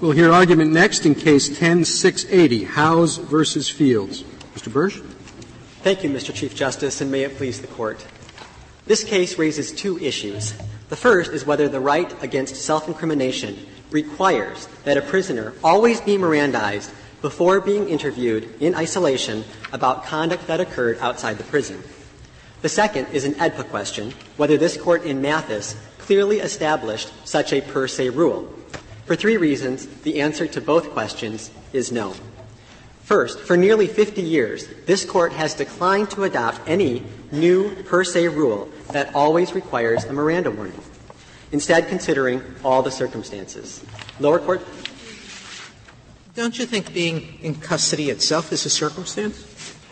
We'll hear argument next in Case 10-680, Howes versus Fields. Mr. Bursch. Thank you, Mr. Chief Justice, and may it please the Court. This case raises two issues. The first is whether the right against self-incrimination requires that a prisoner always be Mirandized before being interviewed in isolation about conduct that occurred outside the prison. The second is an AEDPA question, whether this Court in Mathis clearly established such a per se rule. For three reasons, the answer to both questions is no. First, for nearly 50 years, this Court has declined to adopt any new per se rule that always requires a Miranda warning, instead considering all the circumstances. Lower court. Don't you think being in custody itself is a circumstance?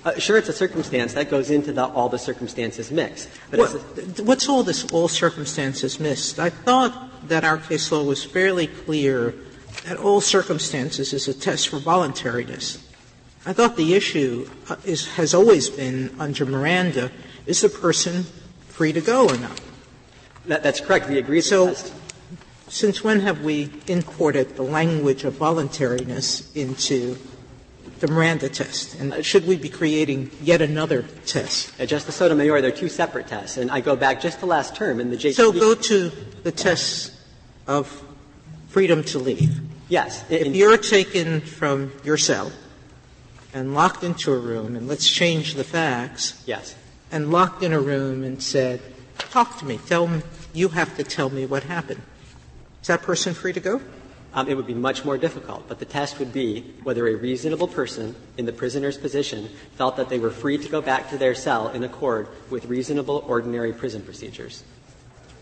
Uh, sure, it's a circumstance that goes into the all the circumstances mix. But what, what's all this all circumstances mixed? I thought that our case law was fairly clear that all circumstances is a test for voluntariness. I thought the issue uh, is, has always been under Miranda: is the person free to go or not? That, that's correct. We agree. So, since when have we imported the language of voluntariness into the Miranda test? And should we be creating yet another test? Uh, Justice Sotomayor, they're two separate tests. And I go back just to last term in the JDB. So go to the test of freedom to leave. Yes. If you're taken from your cell and locked into a room, and let's change the facts. Yes. And locked in a room and said, talk to me, tell me, you have to tell me what happened. Is that person free to go? Um, it would be much more difficult, but the test would be whether a reasonable person in the prisoner's position felt that they were free to go back to their cell in accord with reasonable, ordinary prison procedures.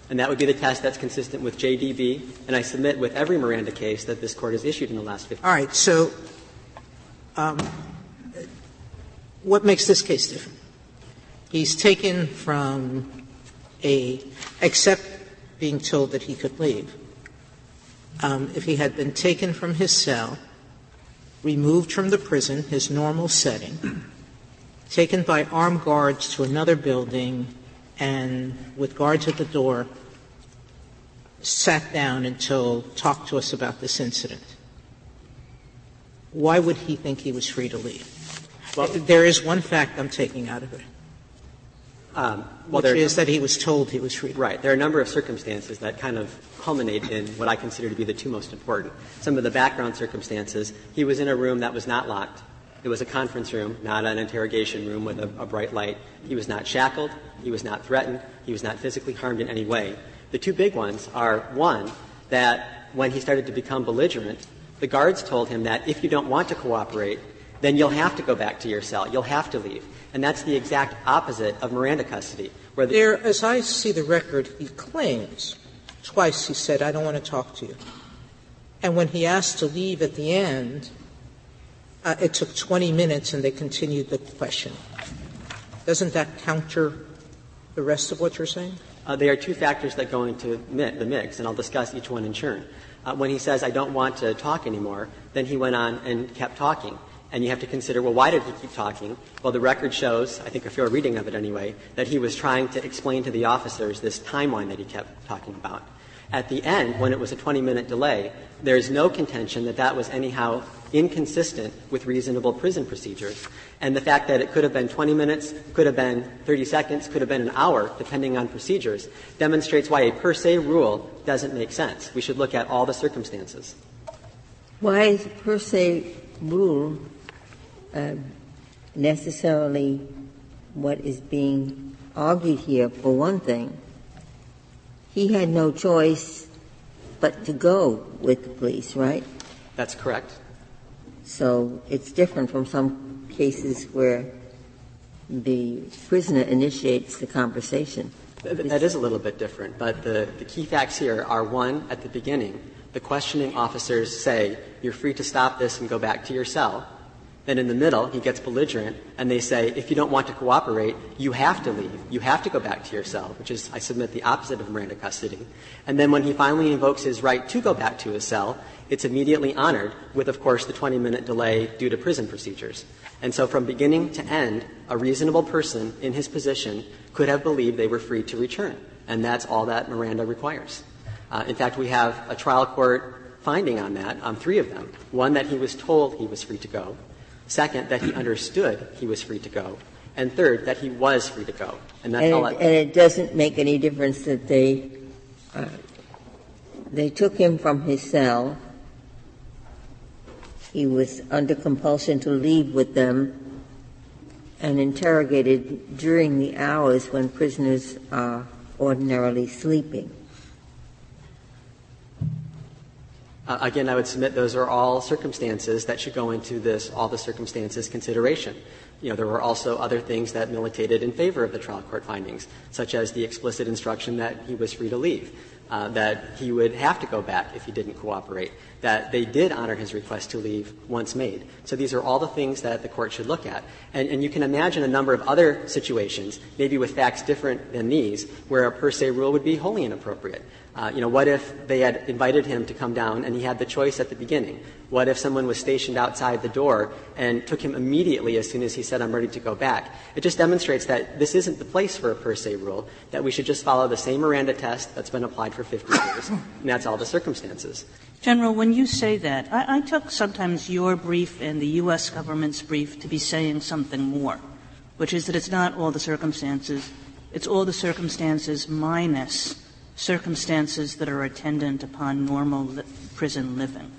And that would be the test that's consistent with JDB, and I submit with every Miranda case that this Court has issued in the last 50 All right, so um, what makes this case different? He's taken from a, except being told that he could leave. Um, if he had been taken from his cell, removed from the prison, his normal setting, taken by armed guards to another building, and with guards at the door, sat down until talked to us about this incident. Why would he think he was free to leave? Well, there is one fact I'm taking out of it. Um, well, which is that he was told he was free. Right. There are a number of circumstances that kind of culminate in what I consider to be the two most important. Some of the background circumstances, he was in a room that was not locked. It was a conference room, not an interrogation room with a, a bright light. He was not shackled. He was not threatened. He was not physically harmed in any way. The two big ones are one, that when he started to become belligerent, the guards told him that if you don't want to cooperate, then you'll have to go back to your cell. You'll have to leave. And that's the exact opposite of Miranda custody. Where the there, as I see the record, he claims twice he said, I don't want to talk to you. And when he asked to leave at the end, uh, it took 20 minutes and they continued the question. Doesn't that counter the rest of what you're saying? Uh, there are two factors that go into the mix, and I'll discuss each one in turn. Uh, when he says, I don't want to talk anymore, then he went on and kept talking. And you have to consider, well, why did he keep talking? Well, the record shows, I think a fair reading of it anyway, that he was trying to explain to the officers this timeline that he kept talking about. At the end, when it was a 20 minute delay, there is no contention that that was anyhow inconsistent with reasonable prison procedures. And the fact that it could have been 20 minutes, could have been 30 seconds, could have been an hour, depending on procedures, demonstrates why a per se rule doesn't make sense. We should look at all the circumstances. Why is per se rule Um, necessarily what is being argued here, for one thing. He had no choice but to go with the police, right? That's correct. So it's different from some cases where the prisoner initiates the conversation. That is a little bit different, but the, the key facts here are one, at the beginning, the questioning officers say, you're free to stop this and go back to your cell. Then in the middle, he gets belligerent, and they say, if you don't want to cooperate, you have to leave. You have to go back to your cell, which is, I submit, the opposite of Miranda custody. And then when he finally invokes his right to go back to his cell, it's immediately honored with, of course, the 20 minute delay due to prison procedures. And so from beginning to end, a reasonable person in his position could have believed they were free to return. And that's all that Miranda requires. Uh, in fact, we have a trial court finding on that, on three of them. One, that he was told he was free to go. Second, that he understood he was free to go. And third, that he was free to go. And that's and all it, and it doesn't make any difference that they uh, they took him from his cell. He was under compulsion to leave with them and interrogated during the hours when prisoners are ordinarily sleeping. Uh, again, I would submit those are all circumstances that should go into this, all the circumstances consideration. You know, there were also other things that militated in favor of the trial court findings, such as the explicit instruction that he was free to leave, uh, that he would have to go back if he didn't cooperate, that they did honor his request to leave once made. So these are all the things that the court should look at. And, and you can imagine a number of other situations, maybe with facts different than these, where a per se rule would be wholly inappropriate. Uh, you know, what if they had invited him to come down and he had the choice at the beginning? What if someone was stationed outside the door and took him immediately as soon as he said, I'm ready to go back? It just demonstrates that this isn't the place for a per se rule, that we should just follow the same Miranda test that's been applied for 50 years, and that's all the circumstances. General, when you say that, I, I took sometimes your brief and the U.S. government's brief to be saying something more, which is that it's not all the circumstances, it's all the circumstances minus circumstances that are attendant upon normal li- prison living.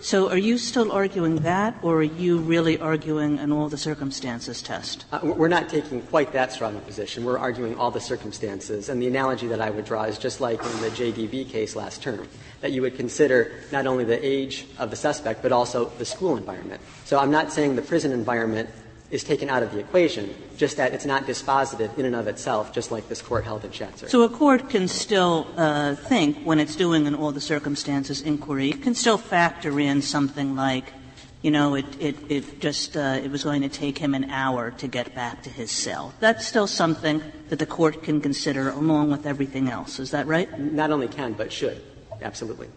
So are you still arguing that, or are you really arguing an all the circumstances test? Uh, we're not taking quite that strong a position. We're arguing all the circumstances. And the analogy that I would draw is just like in the JDB case last term, that you would consider not only the age of the suspect, but also the school environment. So I'm not saying the prison environment is taken out of the equation, just that it's not dispositive in and of itself, just like this court held in Shatzer. So a court can still uh, think, when it's doing an all the circumstances inquiry, it can still factor in something like, you know, it, it, it just uh, it was going to take him an hour to get back to his cell. That's still something that the court can consider along with everything else. Is that right? Not only can, but should. Absolutely.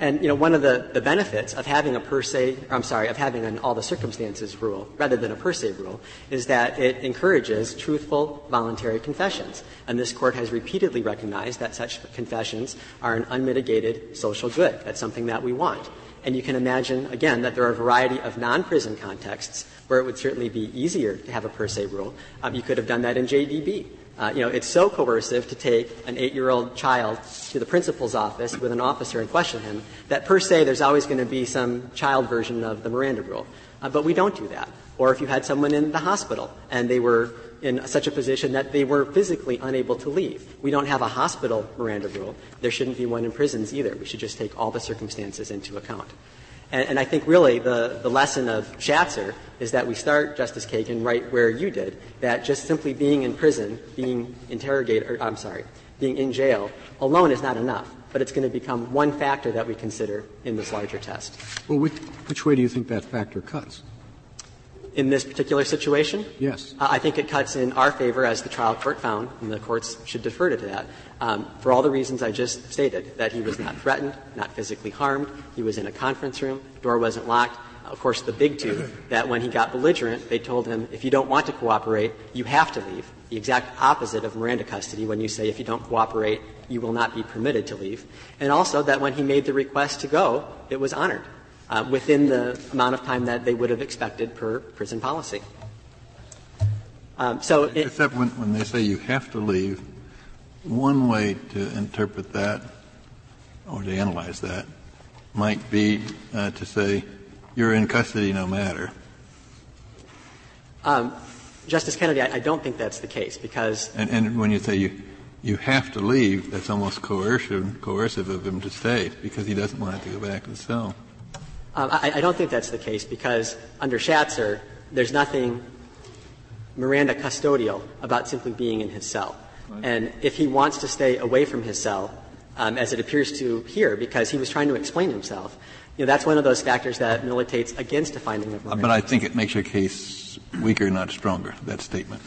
And, you know, one of the, benefits of having a per se, I'm sorry, of having an all the circumstances rule rather than a per se rule is that it encourages truthful voluntary confessions. And this court has repeatedly recognized that such confessions are an unmitigated social good. That's something that we want. And you can imagine, again, that there are a variety of non-prison contexts where it would certainly be easier to have a per se rule. Um, you could have done that in JDB. Uh, you know, it's so coercive to take an eight-year-old child to the principal's office with an officer and question him that per se there's always going to be some child version of the Miranda rule. Uh, but we don't do that. Or if you had someone in the hospital and they were in such a position that they were physically unable to leave. We don't have a hospital Miranda rule. There shouldn't be one in prisons either. We should just take all the circumstances into account. And, and I think really the, the lesson of Shatzer is that we start, Justice Kagan, right where you did, that just simply being in prison, being interrogated, or I'm sorry, being in jail alone is not enough. But it's going to become one factor that we consider in this larger test. Well, which, which way do you think that factor cuts? In this particular situation? Yes. Uh, I think it cuts in our favor, as the trial court found, and the courts should defer to that, um, for all the reasons I just stated, that he was not threatened, not physically harmed, he was in a conference room, door wasn't locked. Of course, the big two, that when he got belligerent, they told him, if you don't want to cooperate, you have to leave. The exact opposite of Miranda custody when you say, if you don't cooperate, you will not be permitted to leave. And also that when he made the request to go, it was honored uh, within the amount of time that they would have expected per prison policy. Um, so it, Except when, when they say you have to leave, one way to interpret that or to analyze that might be uh, to say you're in custody no matter. Um, Justice Kennedy, I, I, don't think that's the case because. And, and when you say you you have to leave, that's almost coercive coercive of him to stay because he doesn't want to go back to the cell. Um, I, I, don't think that's the case because under Shatzer, there's nothing Miranda custodial about simply being in his cell. Right. And if he wants to stay away from his cell, um, as it appears to here, because he was trying to explain himself, you know, that's one of those factors that militates against a finding of Miranda. But I think it makes your case weaker, not stronger, that statement.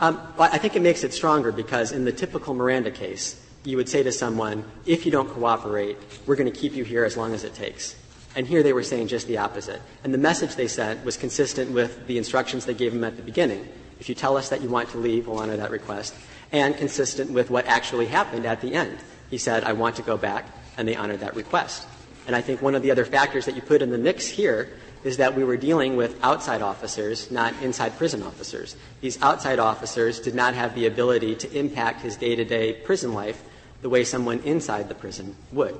Um, well, I think it makes it stronger because in the typical Miranda case, you would say to someone, if you don't cooperate, we're going to keep you here as long as it takes. And here they were saying just the opposite. And the message they sent was consistent with the instructions they gave him at the beginning. If you tell us that you want to leave, we'll honor that request. And consistent with what actually happened at the end. He said, I want to go back, and they honored that request. And I think one of the other factors that you put in the mix here is that we were dealing with outside officers, not inside prison officers. These outside officers did not have the ability to impact his day-to-day prison life the way someone inside the prison would.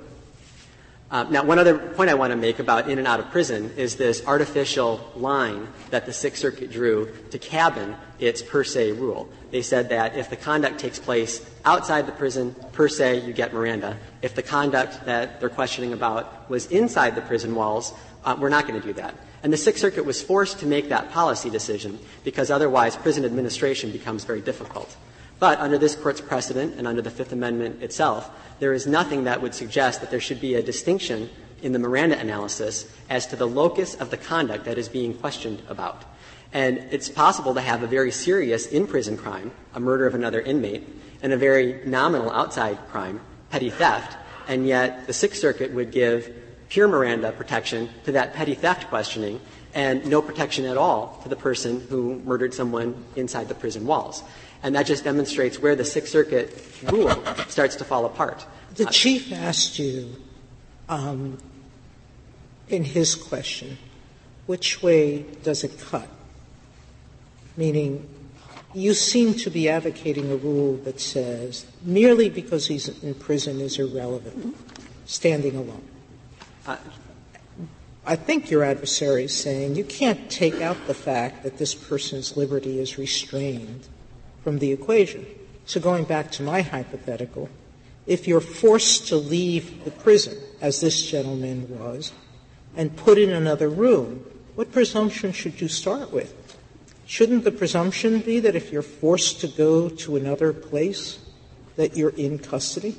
Uh, now, one other point I want to make about in and out of prison is this artificial line that the Sixth Circuit drew to cabin its per se rule. They said that if the conduct takes place outside the prison, per se, you get Miranda. If the conduct that they're questioning about was inside the prison walls, uh, we're not going to do that. And the Sixth Circuit was forced to make that policy decision because otherwise prison administration becomes very difficult. But under this Court's precedent and under the Fifth Amendment itself, there is nothing that would suggest that there should be a distinction in the Miranda analysis as to the locus of the conduct that is being questioned about. And it's possible to have a very serious in prison crime, a murder of another inmate, and a very nominal outside crime, petty theft, and yet the Sixth Circuit would give pure Miranda protection to that petty theft questioning and no protection at all to the person who murdered someone inside the prison walls. And that just demonstrates where the Sixth Circuit rule starts to fall apart. The Chief asked you um, in his question, which way does it cut? Meaning, you seem to be advocating a rule that says merely because he's in prison is irrelevant, standing alone. Uh, I think your adversary is saying you can't take out the fact that this person's liberty is restrained from the equation. So going back to my hypothetical, if you're forced to leave the prison, as this gentleman was, and put in another room, what presumption should you start with? Shouldn't the presumption be that if you're forced to go to another place, that you're in custody?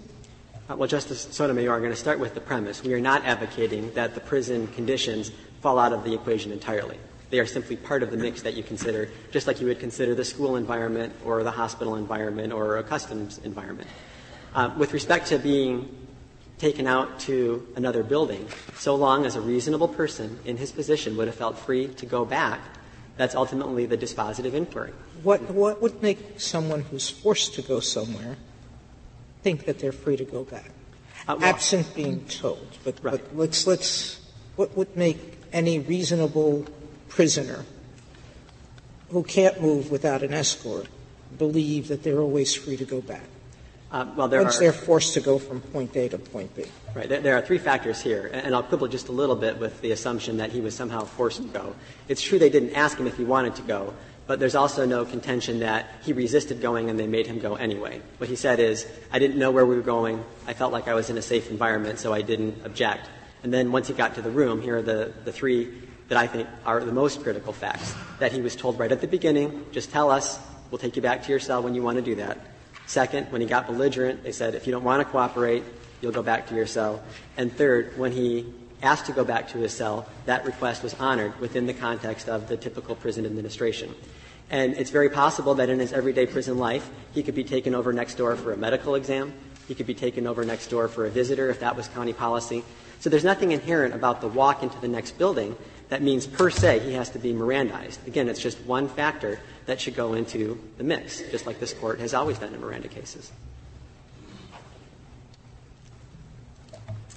Uh, well, Justice Sotomayor, I'm going to start with the premise. We are not advocating that the prison conditions fall out of the equation entirely. They are simply part of the mix that you consider, just like you would consider the school environment or the hospital environment or a customs environment. Uh, with respect to being taken out to another building, so long as a reasonable person in his position would have felt free to go back, that's ultimately the dispositive inquiry. What, what would make someone who's forced to go somewhere think that they're free to go back? Uh, well, Absent being told. But, right. but let's, let's, what would make any reasonable prisoner who can't move without an escort believe that they're always free to go back. Uh, well, there Once are, they're forced to go from point A to point B. Right. There, there, are three factors here, and I'll quibble just a little bit with the assumption that he was somehow forced to go. It's true they didn't ask him if he wanted to go, but there's also no contention that he resisted going and they made him go anyway. What he said is, I didn't know where we were going. I felt like I was in a safe environment, so I didn't object. And then once he got to the room, here are the, the three that I think are the most critical facts. That he was told right at the beginning, just tell us, we'll take you back to your cell when you want to do that. Second, when he got belligerent, they said, if you don't want to cooperate, you'll go back to your cell. And third, when he asked to go back to his cell, that request was honored within the context of the typical prison administration. And it's very possible that in his everyday prison life, he could be taken over next door for a medical exam. He could be taken over next door for a visitor if that was county policy. So there's nothing inherent about the walk into the next building that means per se he has to be Mirandized. Again, it's just one factor that should go into the mix, just like this court has always done in Miranda cases.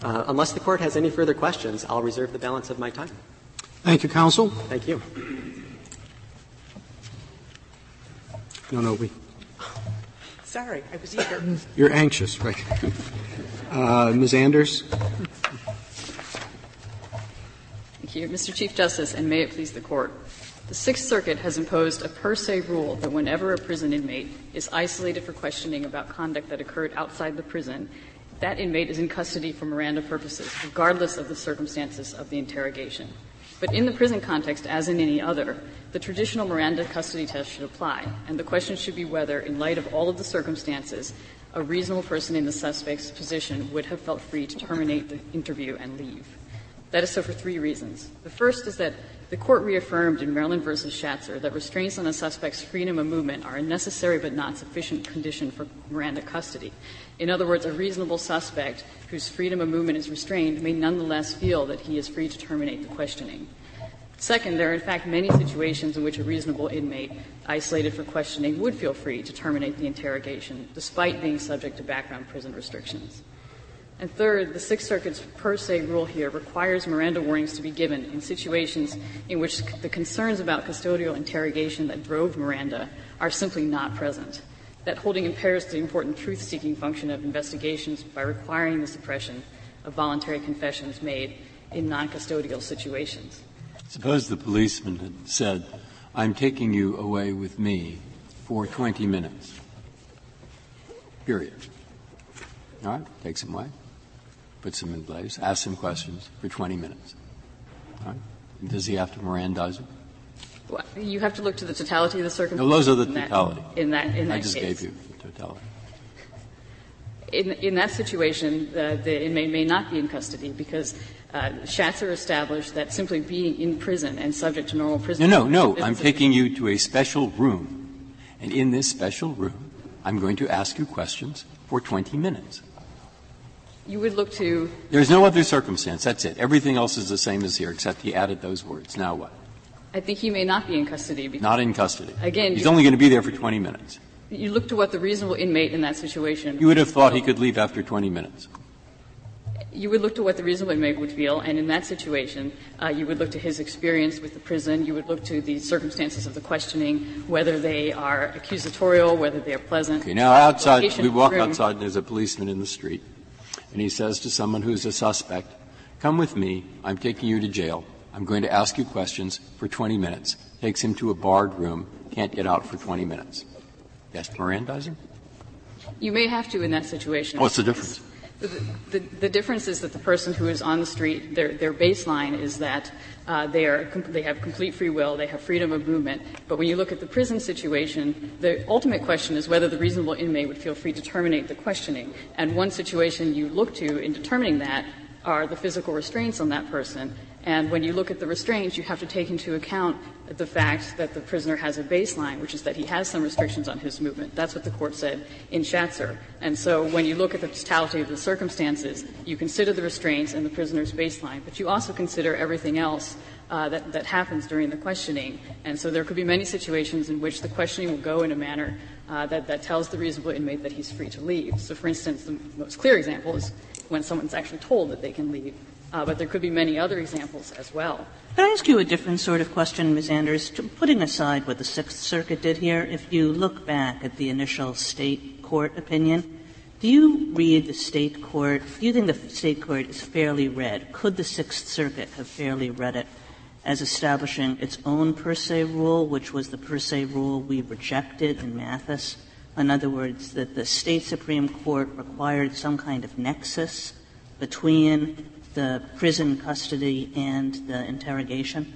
Uh, unless the court has any further questions, I'll reserve the balance of my time. Thank you, counsel. Thank you. No, no, we. Sorry, I was eager. You're anxious, right? Uh, Ms. Anders. Thank you. Mr. Chief Justice, and may it please the Court. The Sixth Circuit has imposed a per se rule that whenever a prison inmate is isolated for questioning about conduct that occurred outside the prison, that inmate is in custody for Miranda purposes, regardless of the circumstances of the interrogation. But in the prison context, as in any other, the traditional Miranda custody test should apply, and the question should be whether, in light of all of the circumstances, a reasonable person in the suspect's position would have felt free to terminate the interview and leave. That is so for three reasons. The first is that the court reaffirmed in Maryland v. Shatzer that restraints on a suspect's freedom of movement are a necessary but not sufficient condition for Miranda custody. In other words, a reasonable suspect whose freedom of movement is restrained may nonetheless feel that he is free to terminate the questioning. Second, there are in fact many situations in which a reasonable inmate isolated for questioning would feel free to terminate the interrogation despite being subject to background prison restrictions. And third, the Sixth Circuit's per se rule here requires Miranda warnings to be given in situations in which the concerns about custodial interrogation that drove Miranda are simply not present. That holding impairs the important truth seeking function of investigations by requiring the suppression of voluntary confessions made in non custodial situations. Suppose the policeman had said, I'm taking you away with me for 20 minutes. Period. All right? Takes him away, puts him in place, asks him questions for 20 minutes. Right? Does he have to Mirandize him? Well, you have to look to the totality of the circumstances. No, those are the in that- totality. In that, in that I just case. gave you the totality. In, in that situation, uh, the inmate may not be in custody because uh, Shatzer established that simply being in prison and subject to normal prison. No, no, no. I'm taking you to a special room. And in this special room, I'm going to ask you questions for 20 minutes. You would look to There's no other circumstance. That's it. Everything else is the same as here, except he added those words. Now what? I think he may not be in custody because Not in custody. Again, He's only going to be there for 20 minutes. you look to what the reasonable inmate in that situation. You would have thought he could leave after 20 minutes. You would look to what the reasonable inmate would feel, and in that situation, uh, you would look to his experience with the prison. You would look to the circumstances of the questioning, whether they are accusatorial, whether they are pleasant. Okay, now outside, we walk room. outside and there's a policeman in the street, and he says to someone who's a suspect, come with me, I'm taking you to jail, I'm going to ask you questions for 20 minutes. Takes him to a barred room, can't get out for 20 minutes. Yes, Mirandize him? You may have to in that situation. What's the difference? The, difference is that the person who is on the street, their, their baseline is that uh, they, are, they have complete free will, they have freedom of movement. But when you look at the prison situation, the ultimate question is whether the reasonable inmate would feel free to terminate the questioning. And one situation you look to in determining that are the physical restraints on that person. And when you look at the restraints, you have to take into account the fact that the prisoner has a baseline, which is that he has some restrictions on his movement. That's what the court said in Shatzer. And so when you look at the totality of the circumstances, you consider the restraints and the prisoner's baseline, but you also consider everything else uh, that, that happens during the questioning. And so there could be many situations in which the questioning will go in a manner uh, that, that tells the reasonable inmate that he's free to leave. So, for instance, the most clear example is when someone's actually told that they can leave. Uh, but there could be many other examples as well. Can I ask you a different sort of question, Ms. Anders? Putting aside what the Sixth Circuit did here, if you look back at the initial state court opinion, do you read the state court, do you think the state court is fairly read? Could the Sixth Circuit have fairly read it as establishing its own per se rule, which was the per se rule we rejected in Mathis? In other words, that the state Supreme Court required some kind of nexus between the prison custody and the interrogation?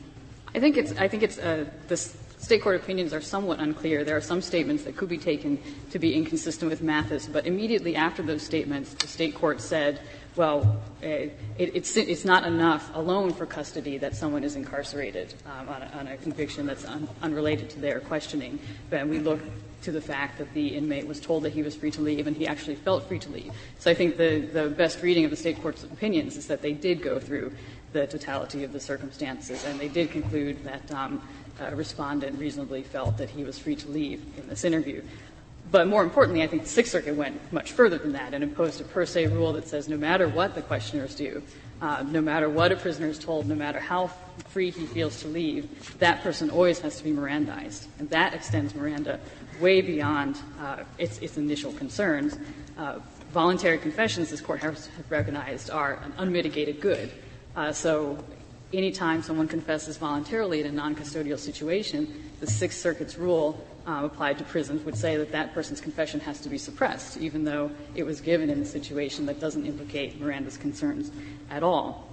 I think it's, I think it's, uh, the state court opinions are somewhat unclear. There are some statements that could be taken to be inconsistent with Mathis, but immediately after those statements, the state court said, well, uh, it, it's, it's not enough alone for custody that someone is incarcerated um, on, a, on a conviction that's un, unrelated to their questioning. But we look to the fact that the inmate was told that he was free to leave and he actually felt free to leave. So I think the, the best reading of the state court's opinions is that they did go through the totality of the circumstances and they did conclude that um, a respondent reasonably felt that he was free to leave in this interview. But more importantly, I think the Sixth Circuit went much further than that and imposed a per se rule that says no matter what the questioners do, uh, no matter what a prisoner is told, no matter how free he feels to leave, that person always has to be Mirandized. And that extends Miranda way beyond uh, its, its initial concerns. Uh, voluntary confessions, this court has recognized, are an unmitigated good. Uh, so anytime someone confesses voluntarily in a non-custodial situation, the Sixth Circuit's rule um, applied to prisons would say that that person's confession has to be suppressed, even though it was given in a situation that doesn't implicate Miranda's concerns at all.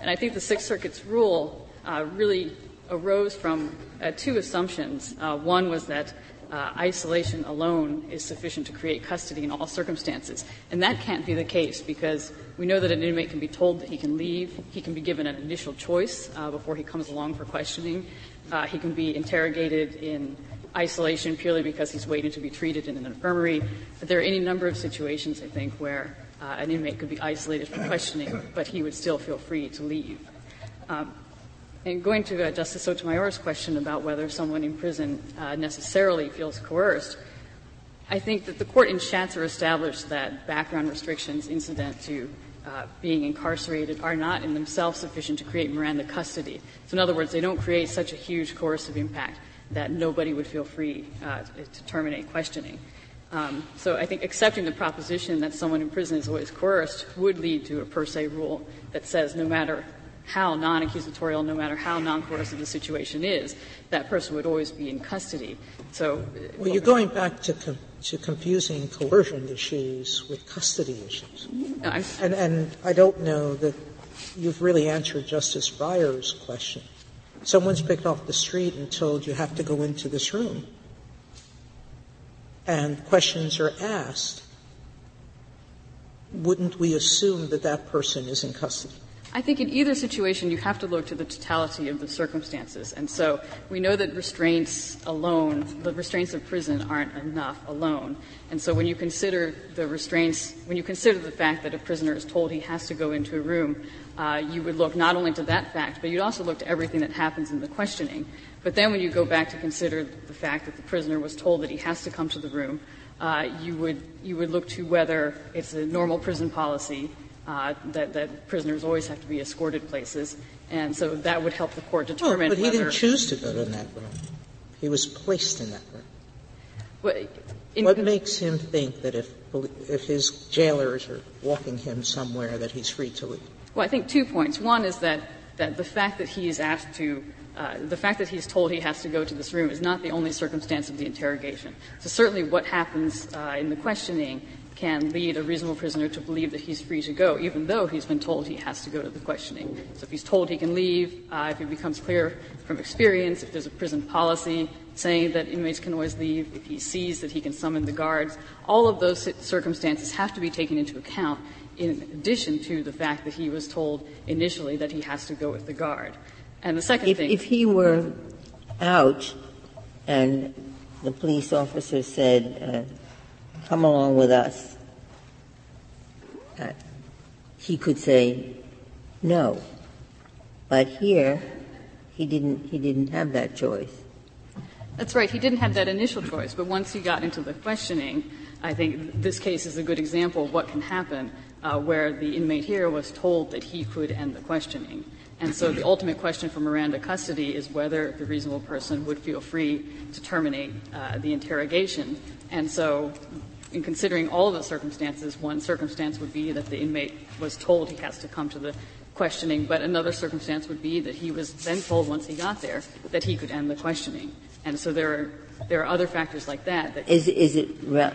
And I think the Sixth Circuit's rule uh, really arose from uh, two assumptions. Uh, one was that uh, isolation alone is sufficient to create custody in all circumstances. And that can't be the case because we know that an inmate can be told that he can leave. He can be given an initial choice uh, before he comes along for questioning. Uh, he can be interrogated in isolation purely because he's waiting to be treated in an infirmary. But there are any number of situations, I think, where uh, an inmate could be isolated for questioning, but he would still feel free to leave. Um, And going to uh, Justice Sotomayor's question about whether someone in prison uh, necessarily feels coerced, I think that the court in Shatzer established that background restrictions incident to uh, being incarcerated are not in themselves sufficient to create Miranda custody. So, in other words, they don't create such a huge coercive impact that nobody would feel free uh, to terminate questioning. Um, so I think accepting the proposition that someone in prison is always coerced would lead to a per se rule that says no matter how non-accusatorial, no matter how non-coercive the situation is, that person would always be in custody. So, uh, well, you're going back to com- to confusing coercion issues with custody issues, and and I don't know that you've really answered Justice Breyer's question. Someone's picked off the street and told you have to go into this room, and questions are asked. Wouldn't we assume that that person is in custody? I think in either situation you have to look to the totality of the circumstances. And so we know that restraints alone, the restraints of prison aren't enough alone. And so when you consider the restraints, when you consider the fact that a prisoner is told he has to go into a room, uh, you would look not only to that fact, but you'd also look to everything that happens in the questioning. But then when you go back to consider the fact that the prisoner was told that he has to come to the room, uh, you would you would look to whether it's a normal prison policy uh, that, that prisoners always have to be escorted places, and so that would help the court determine. Oh, but he didn't choose to go to that room; he was placed in that room. Well, in, what makes him think that if if his jailers are walking him somewhere that he's free to leave? Well, I think two points. One is that that the fact that he is asked to uh, the fact that he's told he has to go to this room is not the only circumstance of the interrogation. So certainly what happens uh, in the questioning can lead a reasonable prisoner to believe that he's free to go, even though he's been told he has to go to the questioning. So if he's told he can leave, uh, if it becomes clear from experience, if there's a prison policy saying that inmates can always leave, if he sees that he can summon the guards, all of those circumstances have to be taken into account in addition to the fact that he was told initially that he has to go with the guard. And the second if, thing. If he were out and the police officer said, uh, come along with us, uh, he could say no. But here, he didn't, he didn't have that choice. That's right. He didn't have that initial choice. But once he got into the questioning, I think this case is a good example of what can happen uh, where the inmate here was told that he could end the questioning. And so the ultimate question for Miranda custody is whether the reasonable person would feel free to terminate uh, the interrogation. And so in considering all of the circumstances, one circumstance would be that the inmate was told he has to come to the questioning, but another circumstance would be that he was then told once he got there that he could end the questioning. And so there are there are other factors like that. that is, is it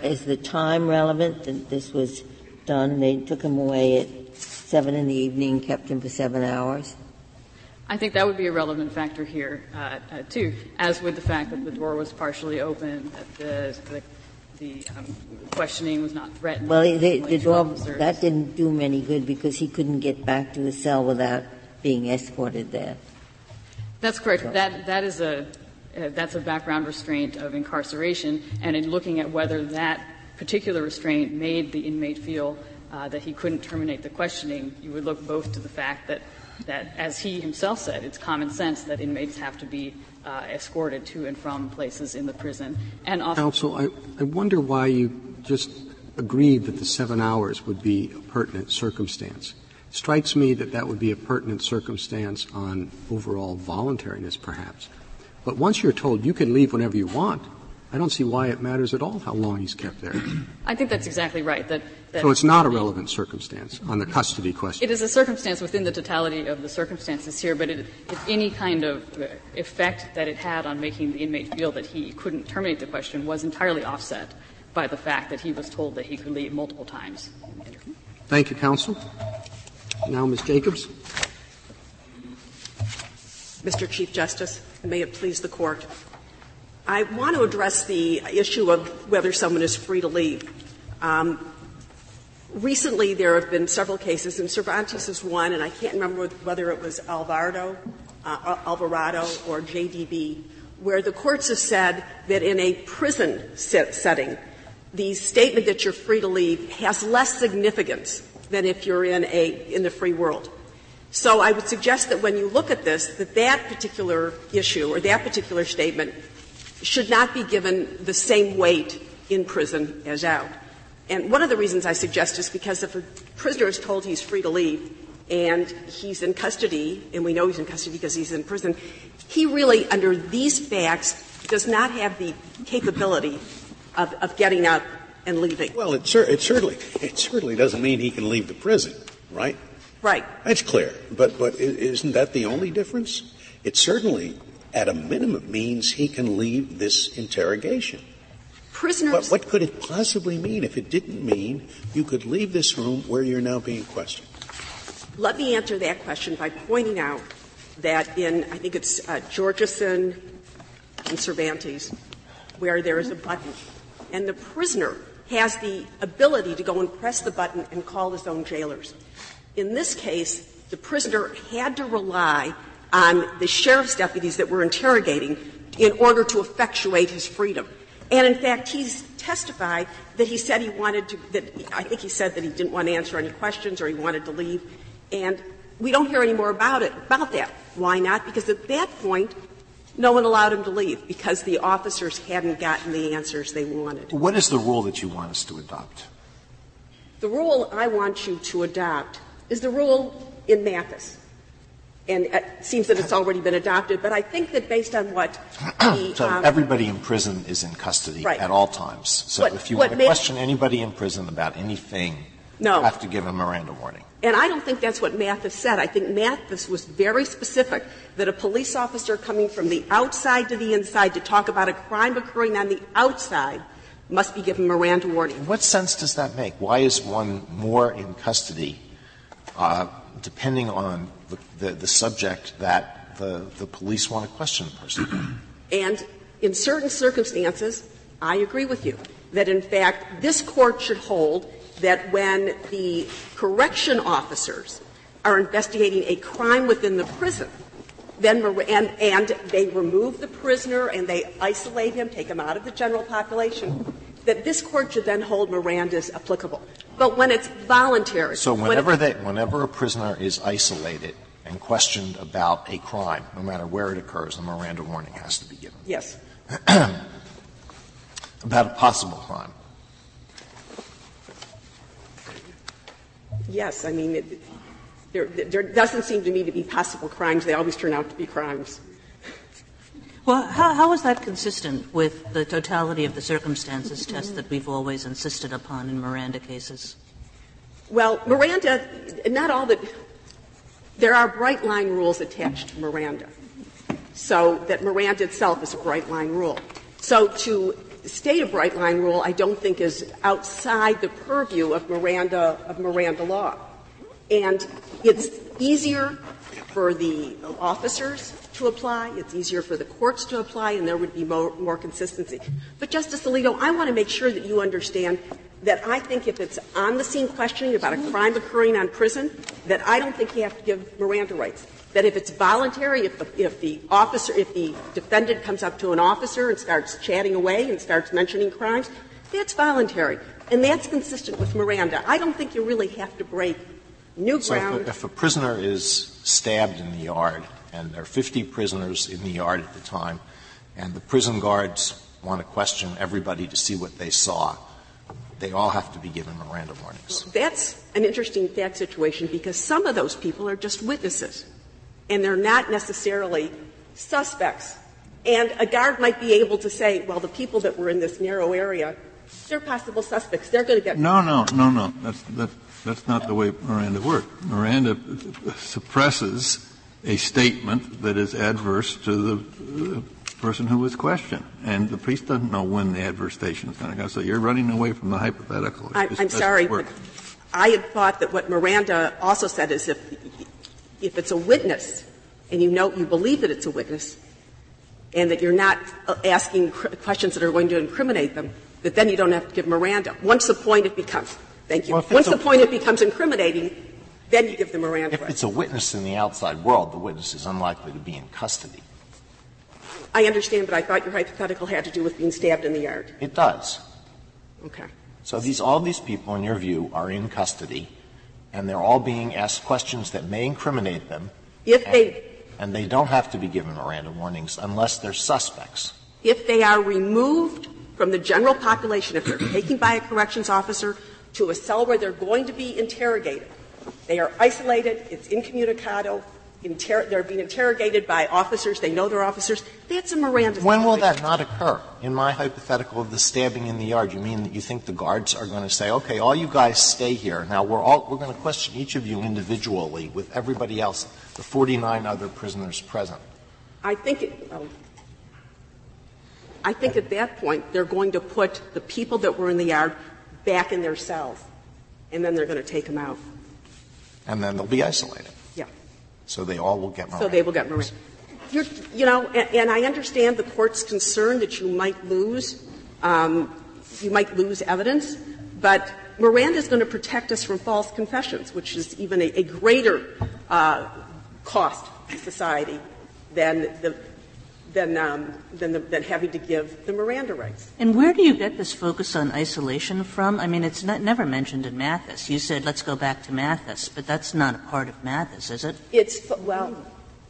is the time relevant that this was done? They took him away at seven in the evening, kept him for seven hours. I think that would be a relevant factor here uh, uh, too, as would the fact that the door was partially open, that the, the the um, questioning was not threatened. Well, the, the door, that didn't do him any good because he couldn't get back to his cell without being escorted there. That's correct. So. That, that is a, uh, that's a background restraint of incarceration, and in looking at whether that particular restraint made the inmate feel uh, that he couldn't terminate the questioning, you would look both to the fact that, that, as he himself said, it's common sense that inmates have to be uh, escorted to and from places in the prison. And counsel, I, I wonder why you just agreed that the seven hours would be a pertinent circumstance. It strikes me that that would be a pertinent circumstance on overall voluntariness, perhaps. But once you're told you can leave whenever you want, I don't see why it matters at all how long he's kept there. I think that's exactly right. That so it's not a relevant circumstance on the custody question. It is a circumstance within the totality of the circumstances here, but it, any kind of effect that it had on making the inmate feel that he couldn't terminate the question was entirely offset by the fact that he was told that he could leave multiple times. Thank you, counsel. Now, Ms. Jacobs. Mr. Chief Justice, and may it please the court. I want to address the issue of whether someone is free to leave. Um, recently, there have been several cases, and Cervantes is one, and I can't remember whether it was Alvarado, uh, Alvarado or JDB, where the courts have said that in a prison setting, the statement that you're free to leave has less significance than if you're in a in the free world. So I would suggest that when you look at this, that that particular issue or that particular statement should not be given the same weight in prison as out. And one of the reasons I suggest is because if a prisoner is told he's free to leave and he's in custody, and we know he's in custody because he's in prison, he really, under these facts, does not have the capability of, of getting up and leaving. Well, it, cer- it certainly it certainly doesn't mean he can leave the prison, right? Right. That's clear. But but isn't that the only difference? It certainly, at a minimum, means he can leave this interrogation. Prisoners. What, what could it possibly mean if it didn't mean you could leave this room where you're now being questioned? Let me answer that question by pointing out that in, I think it's uh, Georgeson and Cervantes, where there is a button, and the prisoner has the ability to go and press the button and call his own jailers. In this case, the prisoner had to rely on the sheriff's deputies that were interrogating in order to effectuate his freedom. And in fact, he's testified that he said he wanted to, that I think he said that he didn't want to answer any questions or he wanted to leave. And we don't hear any more about it, about that. Why not? Because at that point, no one allowed him to leave because the officers hadn't gotten the answers they wanted. What is the rule that you want us to adopt? The rule I want you to adopt is the rule in Mathis. And it seems that it's already been adopted, but I think that based on what the. so um, everybody in prison is in custody Right. at all times. So What- if you want to question anybody in prison about anything, No. you have to give a Miranda warning. And I don't think that's what Mathis said. I think Mathis was very specific that a police officer coming from the outside to the inside to talk about a crime occurring on the outside must be given Miranda warning. What sense does that make? Why is one more in custody, uh, depending on the, the, subject that the, the police want to question the person? And in certain circumstances, I agree with you that in fact this court should hold that when the correction officers are investigating a crime within the prison, then and, and they remove the prisoner and they isolate him, take him out of the general population, that this court should then hold Miranda Miranda's applicable. But when it's voluntary, So when it- they, whenever a prisoner is isolated and questioned about a crime, no matter where it occurs, a Miranda warning has to be given. yes, About a possible crime. yes, I mean, it, there, there doesn't seem to me to be possible crimes. They always turn out to be crimes. Well, how, how is that consistent with the totality of the circumstances test that we've always insisted upon in Miranda cases? Well, Miranda, not all the, there are bright line rules attached to Miranda. So that Miranda itself is a bright line rule. So to state a bright line rule, I don't think is outside the purview of Miranda, of Miranda law. And it's easier for the officers to apply, it's easier for the courts to apply, and there would be more, more consistency. But Justice Alito, I want to make sure that you understand that I think if it's on the scene questioning about a crime occurring on prison, that I don't think you have to give Miranda rights. That if it's voluntary, if the, if the officer, if the defendant comes up to an officer and starts chatting away and starts mentioning crimes, that's voluntary. And that's consistent with Miranda. I don't think you really have to break new So ground. if a, if a prisoner is stabbed in the yard, and there are 50 prisoners in the yard at the time, and the prison guards want to question everybody to see what they saw, they all have to be given Miranda warnings. That's an interesting fact situation because some of those people are just witnesses and they're not necessarily suspects. And a guard might be able to say, well, the people that were in this narrow area, they're possible suspects. They're going to get. No, no, no, no. That's, that, that's not the way Miranda works. Miranda suppresses a statement that is adverse to the person who was questioned. And the police doesn't know when the adverse statement is going to go. So you're running away from the hypothetical. I, I'm sorry, work. but I had thought that what Miranda also said is if, if it's a witness and you know, you believe that it's a witness and that you're not uh, asking questions that are going to incriminate them, that then you don't have to give Miranda. Once the point it becomes, thank you. Well, if it's Once a- the point it becomes incriminating, then you give the Miranda If it's a witness in the outside world, the witness is unlikely to be in custody. I understand, but I thought your hypothetical had to do with being stabbed in the yard. It does. Okay. So these, all these people, in your view, are in custody, and they're all being asked questions that may incriminate them, If they, and they don't have to be given Miranda warnings unless they're suspects. if they are removed from the general population, if they're taken by a corrections officer to a cell where they're going to be interrogated, they are isolated, it's incommunicado, inter- they're being interrogated by officers, they know they're officers, that's a Miranda When will that not occur? In my hypothetical of the stabbing in the yard, you mean that you think the guards are going to say, okay, all you guys stay here. Now, we're all, we're going to question each of you individually with everybody else, the 49 other prisoners present. I think it, oh, I think at that point, they're going to put the people that were in the yard back in their cells, and then they're going to take them out. And then they'll be isolated. Yeah. So they all will get Miranda. So they will get Miranda. You're, you know, and, and I understand the court's concern that you might lose, um, you might lose evidence, but Miranda is going to protect us from false confessions, which is even a, a greater uh, cost to society than the than, um, than, the, than having to give the Miranda rights. And where do you get this focus on isolation from? I mean, it's not, never mentioned in Mathis. You said, let's go back to Mathis, but that's not a part of Mathis, is it? It's well,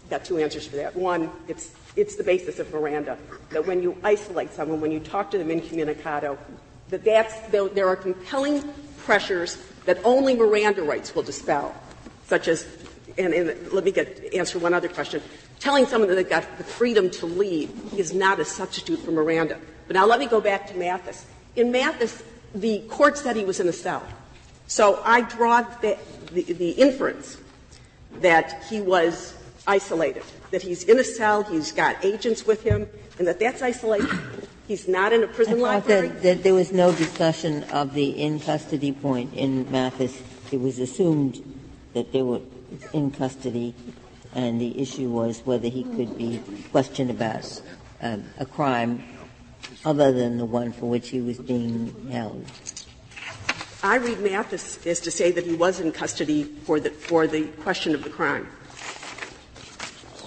got two answers for that. One, it's it's the basis of Miranda that when you isolate someone, when you talk to them incommunicado, that that's there, there are compelling pressures that only Miranda rights will dispel, such as. And, and let me get answer one other question. Telling someone that they've got the freedom to leave is not a substitute for Miranda. But now let me go back to Mathis. In Mathis, the court said he was in a cell. So I draw the, the, the inference that he was isolated, that he's in a cell, he's got agents with him, and that that's isolation. He's not in a prison I thought library. that, that there was no discussion of the in custody point in Mathis. It was assumed that there were in custody, and the issue was whether he could be questioned about um, a crime other than the one for which he was being held. I read Mathis as to say that he was in custody for the, for the question of the crime.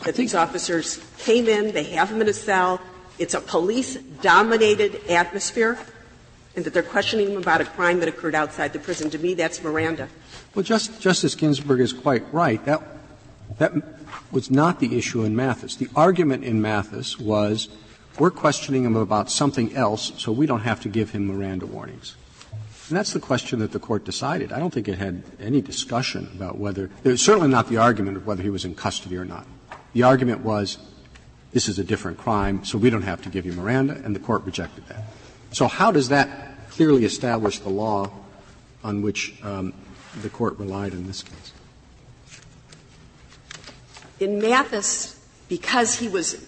That these officers came in, they have him in a cell, it's a police-dominated atmosphere, and that they're questioning him about a crime that occurred outside the prison. To me, that's Miranda. Well, just, Justice Ginsburg is quite right. That, that was not the issue in Mathis. The argument in Mathis was we're questioning him about something else, so we don't have to give him Miranda warnings. And that's the question that the court decided. I don't think it had any discussion about whether – it was certainly not the argument of whether he was in custody or not. The argument was this is a different crime, so we don't have to give you Miranda, and the court rejected that. So how does that clearly establish the law on which um, the court relied in this case? In Mathis, because he was,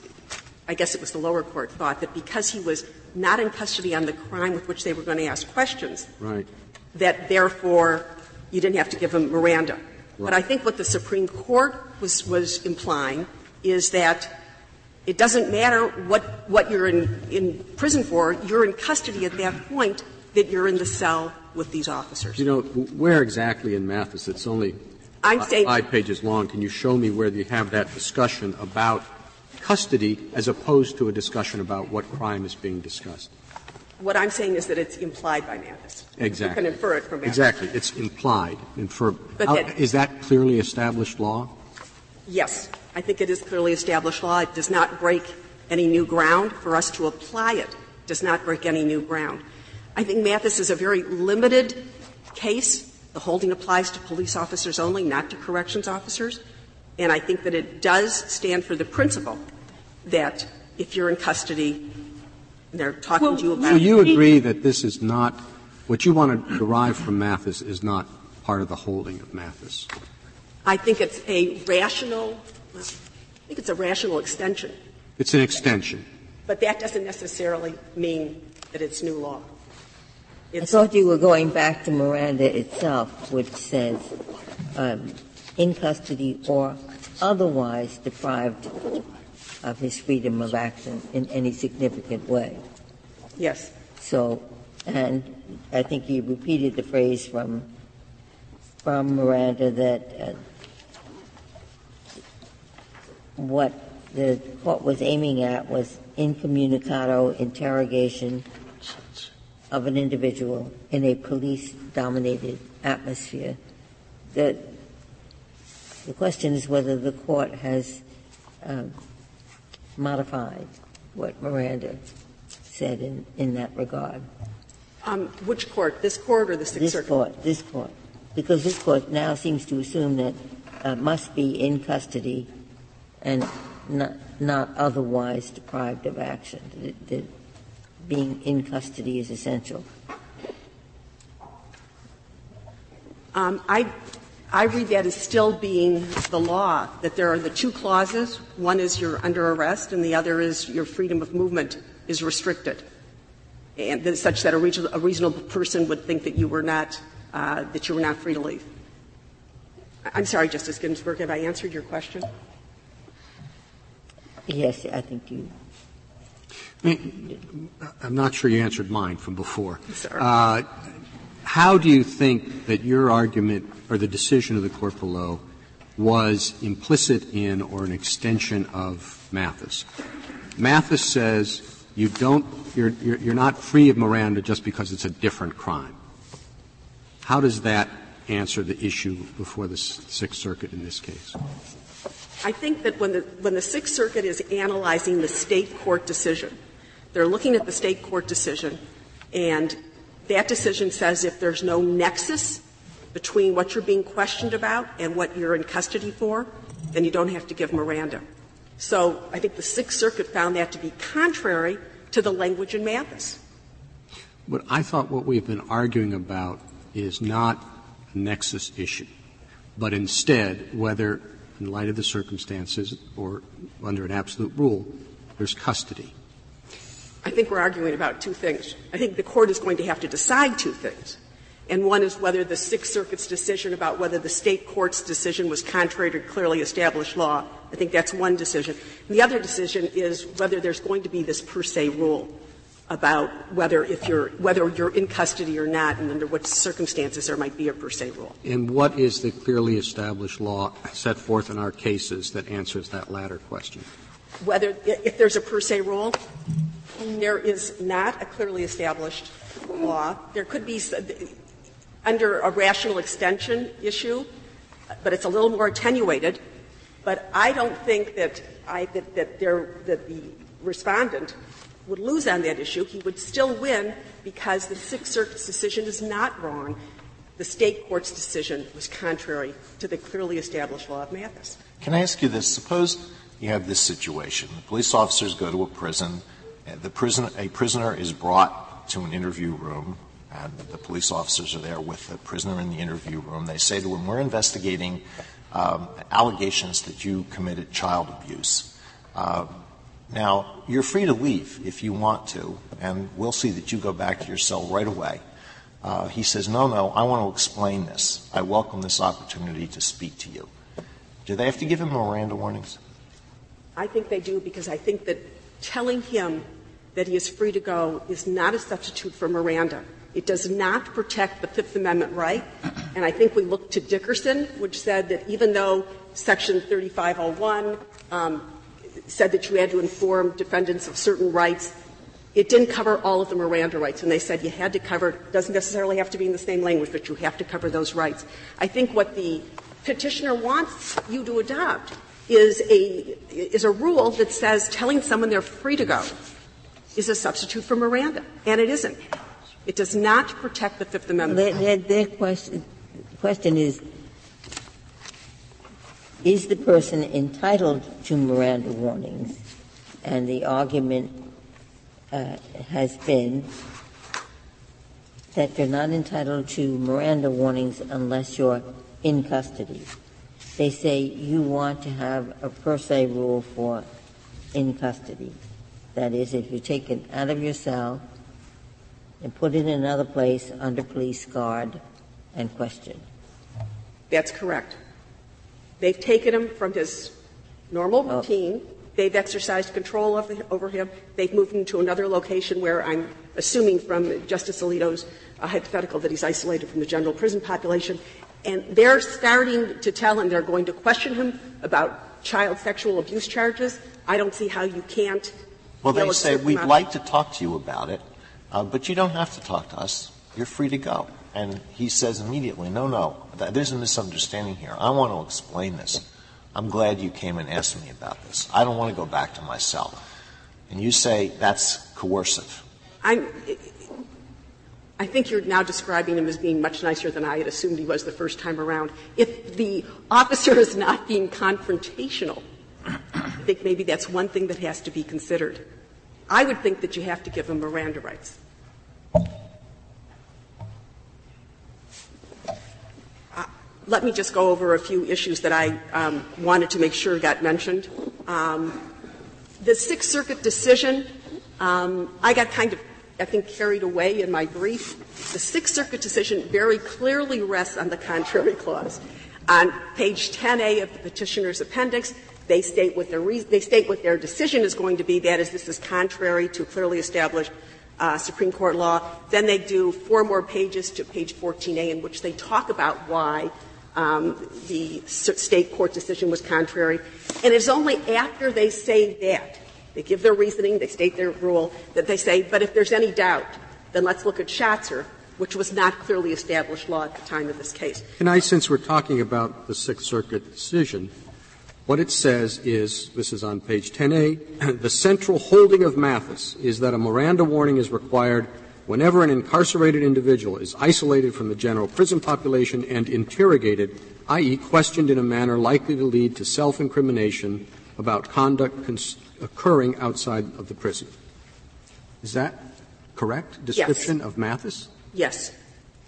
I guess it was the lower court thought that because he was not in custody on the crime with which they were going to ask questions, Right. that therefore you didn't have to give him Miranda. But I think what the Supreme Court was, was implying is that it doesn't matter what, what you're in, in prison for, you're in custody at that point that you're in the cell with these officers. You know, where exactly in Mathis? It's only I'm saying- five pages long. Can you show me where you have that discussion about custody as opposed to a discussion about what crime is being discussed? What I'm saying is that it's implied by Mathis. Exactly. You can infer it from Mathis. Exactly. It's implied. Infer, But how- that- is that clearly established law? Yes, I think it is clearly established law. It does not break any new ground. For us to apply it does not break any new ground. I think Mathis is a very limited case. The holding applies to police officers only, not to corrections officers. And I think that it does stand for the principle that if you're in custody, they're talking to you about So you agree that this is not, what you want to derive from Mathis is not part of the holding of Mathis? I think it's a rational, I think it's a rational extension, It's an extension. but that doesn't necessarily mean that it's new law. I thought you were going back to Miranda itself, which says um, in custody or otherwise deprived of his freedom of action in any significant way. yes, So, and I think you repeated the phrase from from Miranda that uh, what the court was aiming at was incommunicado interrogation of an individual in a police-dominated atmosphere the, the question is whether the court has um, modified what Miranda said in, in that regard. Um, which court? This court or the Sixth this Circuit? court, this court. Because this court now seems to assume that uh, must be in custody and not, not otherwise deprived of action. That, that being in custody is essential. Um, I, I read that as still being the law, that there are the two clauses. One is you're under arrest, and the other is your freedom of movement is restricted, and such that a, reasonable, a reasonable person would think that you were not uh, that you were not free to leave. I'm sorry, Justice Ginsburg, have I answered your question? Yes, I think you. I'm not sure you answered mine from before. Uh, how do you think that your argument or the decision of the court below was implicit in or an extension of Mathis? Mathis says you don't, you're, you're, you're not free of Miranda just because it's a different crime. How does that answer the issue before the Sixth Circuit in this case? I think that when the, when the Sixth Circuit is analyzing the state court decision, they're looking at the state court decision, and that decision says if there's no nexus between what you're being questioned about and what you're in custody for, then you don't have to give Miranda. So I think the Sixth Circuit found that to be contrary to the language in Mathis. But I thought what we've been arguing about is not a nexus issue, but instead whether, in light of the circumstances or under an absolute rule, there's custody. I think we're arguing about two things. I think the court is going to have to decide two things. And one is whether the Sixth Circuit's decision about whether the state court's decision was contrary to clearly established law. I think that's one decision. And the other decision is whether there's going to be this per se rule about whether if you're whether you're in custody or not and under what circumstances there might be a per se rule. And what is the clearly established law set forth in our cases that answers that latter question? Whether if there's a per se rule, there is not a clearly established law. There could be under a rational extension issue, but it's a little more attenuated. But I don't think that I that, that there that the respondent would lose on that issue. He would still win because the Sixth Circuit's decision is not wrong. The state court's decision was contrary to the clearly established law of Mathis. Can I ask you this? Suppose you have this situation. The police officers go to a prison the prison, a prisoner is brought to an interview room, and the police officers are there with the prisoner in the interview room. They say to him, "We're investigating um, allegations that you committed child abuse." Uh, now, you're free to leave if you want to, and we'll see that you go back to your cell right away. Uh, he says, "No, no, I want to explain this. I welcome this opportunity to speak to you." Do they have to give him Miranda warnings? I think they do because I think that telling him that he is free to go is not a substitute for Miranda. It does not protect the Fifth Amendment right. And I think we look to Dickerson, which said that even though Section 3501 um, said that you had to inform defendants of certain rights, it didn't cover all of the Miranda rights. And they said you had to cover, doesn't necessarily have to be in the same language, but you have to cover those rights. I think what the petitioner wants you to adopt is a, is a rule that says telling someone they're free to go is a substitute for Miranda, and it isn't. It does not protect the Fifth Amendment. Their, their question, question is, is the person entitled to Miranda warnings? And the argument uh, has been that you're not entitled to Miranda warnings unless you're in custody. They say you want to have a per se rule for in custody. That is, if you take it out of your cell and put it in another place under police guard and question. That's correct. They've taken him from his normal oh. routine. Oh. They've exercised control over him. They've moved him to another location where I'm assuming from Justice Alito's uh, hypothetical that he's isolated from the general prison population. And they're starting to tell him they're going to question him about child sexual abuse charges. I don't see how you can't well, they say, we'd like to talk to you about it, uh, but you don't have to talk to us. You're free to go. And he says immediately, no, no, there's a misunderstanding here. I want to explain this. I'm glad you came and asked me about this. I don't want to go back to my cell. And you say that's coercive. I'm, I think you're now describing him as being much nicer than I had assumed he was the first time around. If the officer is not being confrontational, I think maybe that's one thing that has to be considered. I would think that you have to give them Miranda rights. Uh, let me just go over a few issues that I um, wanted to make sure got mentioned. Um, the Sixth Circuit decision, um, I got kind of, I think, carried away in my brief. The Sixth Circuit decision very clearly rests on the contrary clause. On page 10A of the petitioner's appendix, they state what their they state what their decision is going to be. That is, this is contrary to clearly established uh, Supreme Court law. Then they do four more pages to page 14A in which they talk about why um, the state court decision was contrary. And it's only after they say that, they give their reasoning, they state their rule, that they say, but if there's any doubt, then let's look at Shatzer, which was not clearly established law at the time of this case. Can I, since we're talking about the Sixth Circuit decision, what it says is, this is on page 10A, the central holding of Mathis is that a Miranda warning is required whenever an incarcerated individual is isolated from the general prison population and interrogated, i.e., questioned in a manner likely to lead to self-incrimination about conduct cons- occurring outside of the prison. Is that correct description yes. of Mathis? Yes.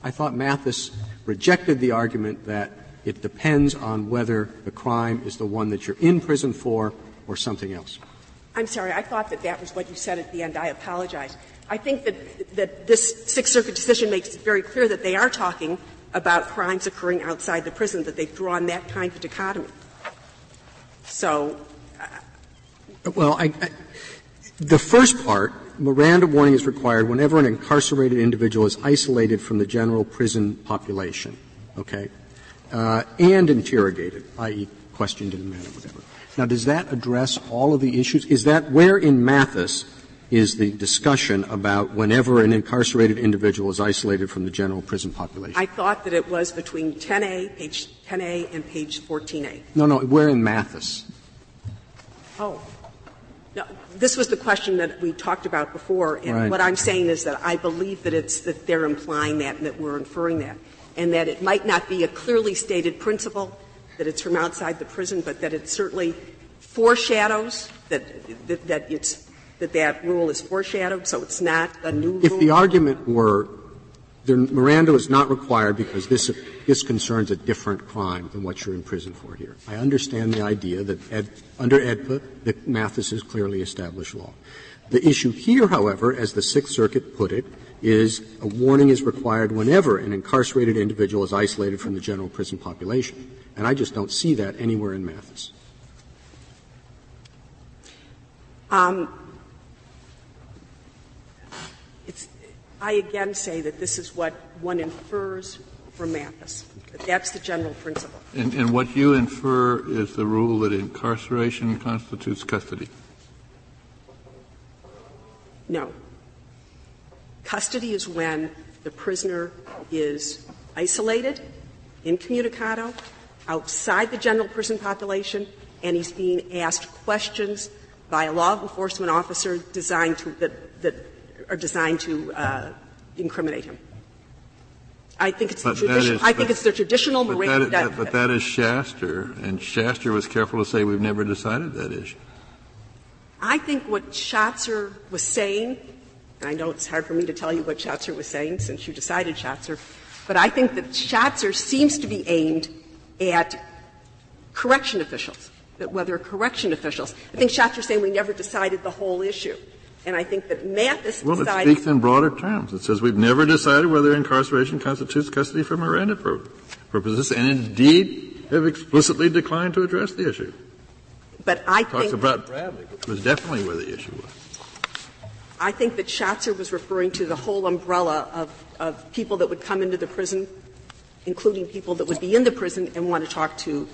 I thought Mathis rejected the argument that it depends on whether the crime is the one that you're in prison for or something else. I'm sorry. I thought that that was what you said at the end. I apologize. I think that, that this Sixth Circuit decision makes it very clear that they are talking about crimes occurring outside the prison, that they've drawn that kind of dichotomy. So. Uh, well, I, I, the first part, Miranda warning is required whenever an incarcerated individual is isolated from the general prison population. Okay? Uh, and interrogated, i.e., questioned in a manner, whatever. Now, does that address all of the issues? Is that where in Mathis is the discussion about whenever an incarcerated individual is isolated from the general prison population? I thought that it was between 10A, page 10A, and page 14A. No, no, where in Mathis? Oh. No, this was the question that we talked about before, and right. what I'm saying is that I believe that it's that they're implying that and that we're inferring that and that it might not be a clearly stated principle that it's from outside the prison, but that it certainly foreshadows that, that, that it's that that rule is foreshadowed, so it's not a new if rule. If the argument were the Miranda is not required because this, this concerns a different crime than what you're in prison for here. I understand the idea that ed, under AEDPA, that Mathis is clearly established law. The issue here, however, as the Sixth Circuit put it, is a warning is required whenever an incarcerated individual is isolated from the general prison population. And I just don't see that anywhere in Mathis. Um, I again say that this is what one infers from Mathis. That that's the general principle. And, and what you infer is the rule that incarceration constitutes custody. No. Custody is when the prisoner is isolated, incommunicado, outside the general prison population, and he's being asked questions by a law enforcement officer designed to, that, that are designed to uh, incriminate him. I think it's the tradition, is, I think it's the traditional but Miranda. That, but that is Shatzer, and Shatzer was careful to say we've never decided that issue. I think what Shatzer was saying I know it's hard for me to tell you what Shatzer was saying since you decided Shatzer, but I think that Shatzer seems to be aimed at correction officials, that whether correction officials. I think Shatzer's saying we never decided the whole issue. And I think that Mathis well, decided. Well, it speaks in broader terms. It says we've never decided whether incarceration constitutes custody for Miranda purposes, and indeed have explicitly declined to address the issue. But I Talks think. about Bradley, which was definitely where the issue was. I think that Shatzer was referring to the whole umbrella of, of people that would come into the prison, including people that would be in the prison and want to talk to,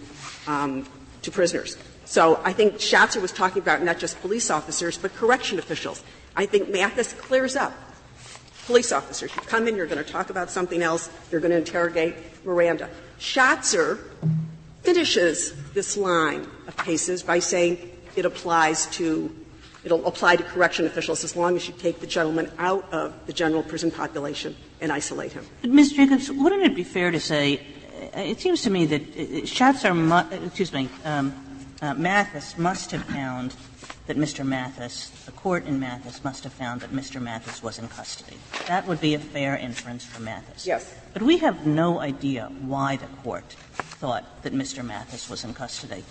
um, to prisoners. So I think Shatzer was talking about not just police officers, but correction officials. I think Mathis clears up police officers. You come in, you're going to talk about something else, you're going to interrogate Miranda. Shatzer finishes this line of cases by saying it applies to it'll apply to correction officials as long as you take the gentleman out of the general prison population and isolate him. But Ms. Jacobs, wouldn't it be fair to say, it seems to me that Shatzer, excuse me, um, uh, Mathis must have found that Mr. Mathis, the court in Mathis must have found that Mr. Mathis was in custody. That would be a fair inference for Mathis. Yes. But we have no idea why the court thought that Mr. Mathis was in custody.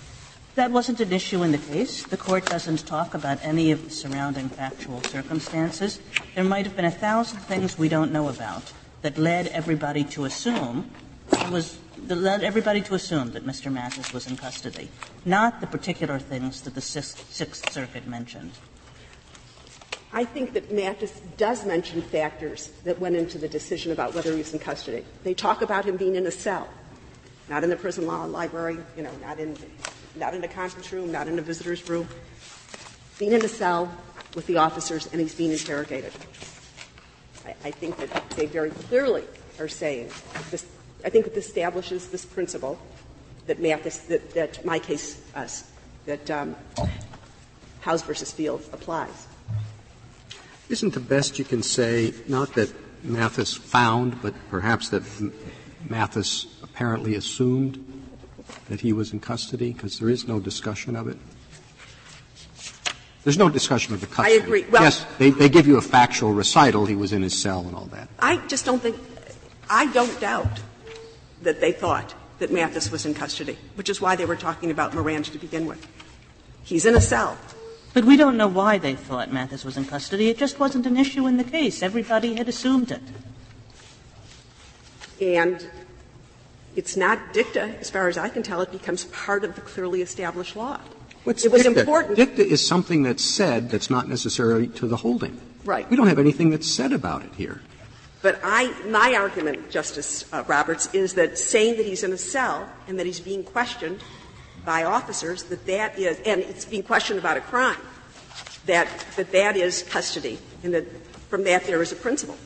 That wasn't an issue in the case. The court doesn't talk about any of the surrounding factual circumstances. There might have been a thousand things we don't know about that led everybody to assume it was that led everybody to assume that Mr. Mathis was in custody, not the particular things that the Sixth, Circuit mentioned. I think that Mathis does mention factors that went into the decision about whether he was in custody. They talk about him being in a cell, not in the prison law library, you know, not in not in a conference room, not in a visitor's room, being in a cell with the officers and he's being interrogated. I, I think that they very clearly are saying this. I think it establishes this principle that Mathis, that, that my case, us, that um, Howes versus Fields applies. Isn't the best you can say not that Mathis found, but perhaps that Mathis apparently assumed that he was in custody? Because there is no discussion of it. There's no discussion of the custody. I agree. Well, yes, they, they give you a factual recital. He was in his cell and all that. I just don't think. I don't doubt that they thought that Mathis was in custody, which is why they were talking about Miranda to begin with. He's in a cell. But we don't know why they thought Mathis was in custody. It just wasn't an issue in the case. Everybody had assumed it. And it's not dicta, as far as I can tell, it becomes part of the clearly established law. What's it was dicta? important. Dicta is something that's said that's not necessarily to the holding. Right. We don't have anything that's said about it here. But I, my argument, Justice uh, Roberts, is that saying that he's in a cell and that he's being questioned by officers, that that is, and it's being questioned about a crime, that that, that is custody, and that from that there is a principle.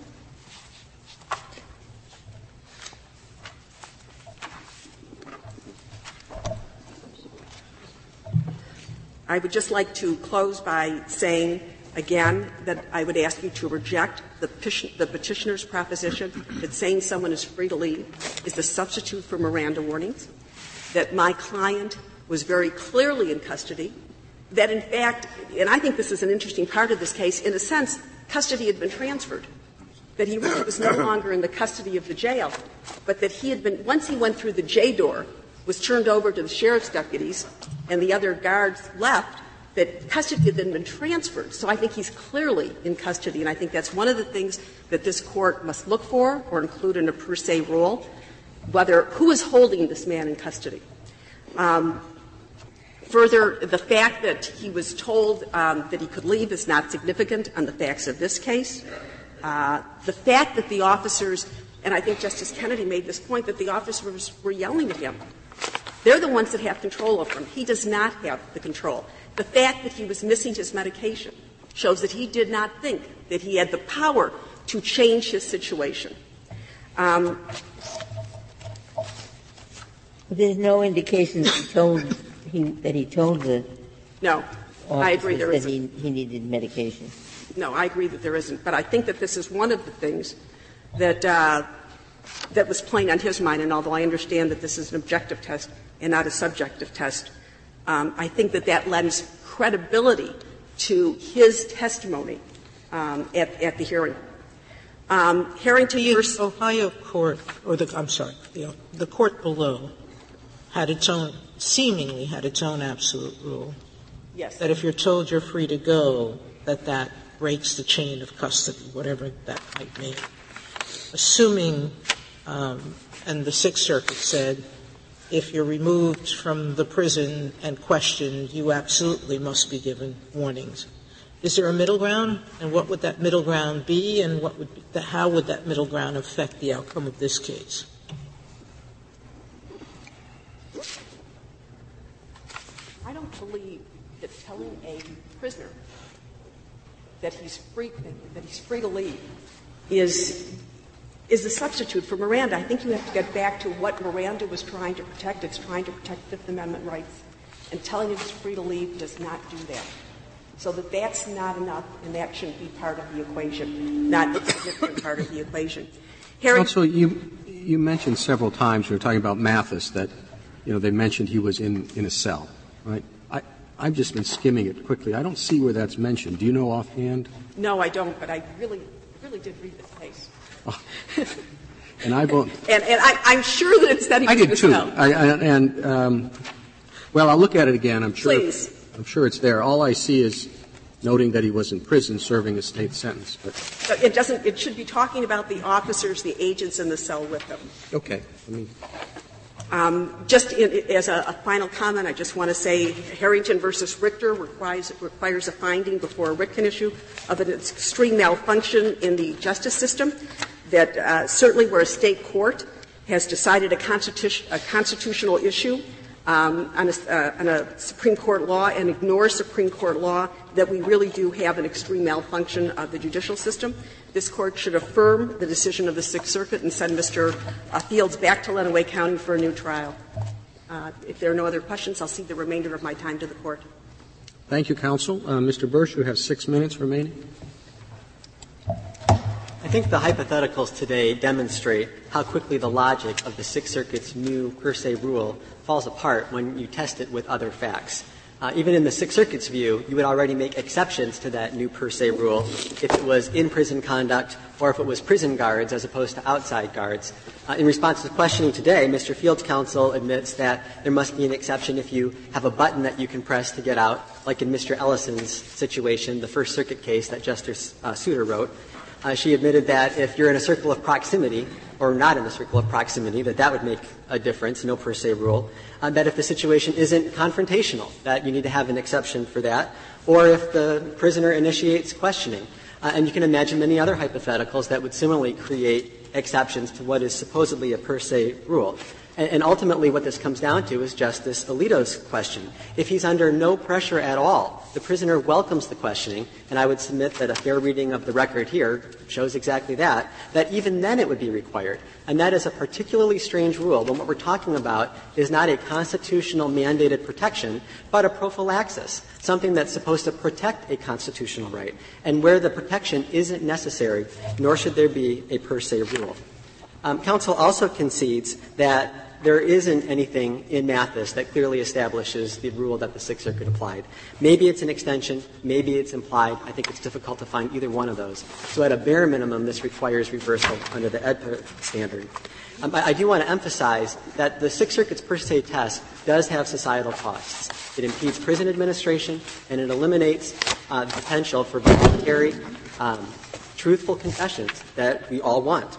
I would just like to close by saying again that I would ask you to reject the, petitioner's proposition that saying someone is free to leave is a substitute for Miranda warnings, that my client was very clearly in custody, that in fact, and I think this is an interesting part of this case, in a sense, custody had been transferred, that he really was no longer in the custody of the jail, but that he had been, once he went through the J door, was turned over to the sheriff's deputies and the other guards left, that custody had then been transferred. So I think he's clearly in custody, and I think that's one of the things that this court must look for or include in a per se rule, whether who is holding this man in custody. Um, further, the fact that he was told um, that he could leave is not significant on the facts of this case. Uh, the fact that the officers, and I think Justice Kennedy made this point, that the officers were yelling at him they're the ones that have control over him. He does not have the control. The fact that he was missing his medication shows that he did not think that he had the power to change his situation. Um, There's no indication that he told he, that he told the no. I agree there isn't. He, he needed medication. No, I agree that there isn't. But I think that this is one of the things that uh, that was plain on his mind. And although I understand that this is an objective test, and not a subjective test. Um, I think that that lends credibility to his testimony um, at, at, the hearing. Um, Harrington the Ohio court, or the I'm sorry, the, the court below had its own, seemingly had its own absolute rule. Yes. That if you're told you're free to go, that that breaks the chain of custody, whatever that might mean. Assuming, um, and the Sixth Circuit said if you're removed from the prison and questioned, you absolutely must be given warnings. Is there a middle ground? And what would that middle ground be? And what would the, how would that middle ground affect the outcome of this case? I don't believe that telling a prisoner that he's free, that he's free to leave is, is a substitute for Miranda. I think you have to get back to what Miranda was trying to protect. It's trying to protect Fifth Amendment rights. And telling him he's free to leave does not do that. So that that's not enough, and that shouldn't be part of the equation, not a significant part of the equation. Harry, Counsel, you, you mentioned several times, we were talking about Mathis, that, you know, they mentioned he was in, in a cell, right? I, I've just been skimming it quickly. I don't see where that's mentioned. Do you know offhand? no, I don't, but I really, really did read this case. And I won't. And, and I, I'm sure that it's that he I did too. I, I, and, um, well, I'll look at it again. I'm sure. Please. I'm sure it's there. All I see is noting that he was in prison serving a state sentence. But But It doesn't, it should be talking about the officers, the agents in the cell with him. okay, let me. Um, just in, as a, a final comment, I just want to say Harrington versus Richter requires, requires a finding before a writ can issue of an extreme malfunction in the justice system. That uh, certainly where a state court has decided a, a constitutional issue um, on, a, uh, on a Supreme Court law and ignores Supreme Court law, that we really do have an extreme malfunction of the judicial system. This Court should affirm the decision of the Sixth Circuit and send Mr. uh, Fields back to Lenawee County for a new trial. Uh, If there are no other questions, I'll cede the remainder of my time to the Court. Thank you, counsel. Uh, Mr. Bursch, you have six minutes remaining. I think the hypotheticals today demonstrate how quickly the logic of the Sixth Circuit's new per se rule falls apart when you test it with other facts. Uh, even in the Sixth Circuit's view, you would already make exceptions to that new per se rule if it was in prison conduct or if it was prison guards as opposed to outside guards. Uh, in response to questioning today, Mr. Fields' counsel admits that there must be an exception if you have a button that you can press to get out, like in Mr. Ellison's situation, the First Circuit case that Justice uh, Souter wrote. Uh, she admitted that if you're in a circle of proximity, or not in a circle of proximity, that that would make a difference, no per se rule. Uh, that if the situation isn't confrontational, that you need to have an exception for that, or if the prisoner initiates questioning. Uh, and you can imagine many other hypotheticals that would similarly create exceptions to what is supposedly a per se rule. And, and ultimately, what this comes down to is Justice Alito's question. If he's under no pressure at all, the prisoner welcomes the questioning, and I would submit that a fair reading of the record here shows exactly that, that even then it would be required. And that is a particularly strange rule when what we're talking about is not a constitutional mandated protection, but a prophylaxis, something that's supposed to protect a constitutional right, and where the protection isn't necessary, nor should there be a per se rule. Um, counsel also concedes that there isn't anything in Mathis that clearly establishes the rule that the Sixth Circuit applied. Maybe it's an extension, maybe it's implied. I think it's difficult to find either one of those. So at a bare minimum, this requires reversal under the AEDPA standard. Um, I, I do want to emphasize that the Sixth Circuit's per se test does have societal costs. It impedes prison administration, and it eliminates uh, the potential for voluntary, um, truthful confessions that we all want.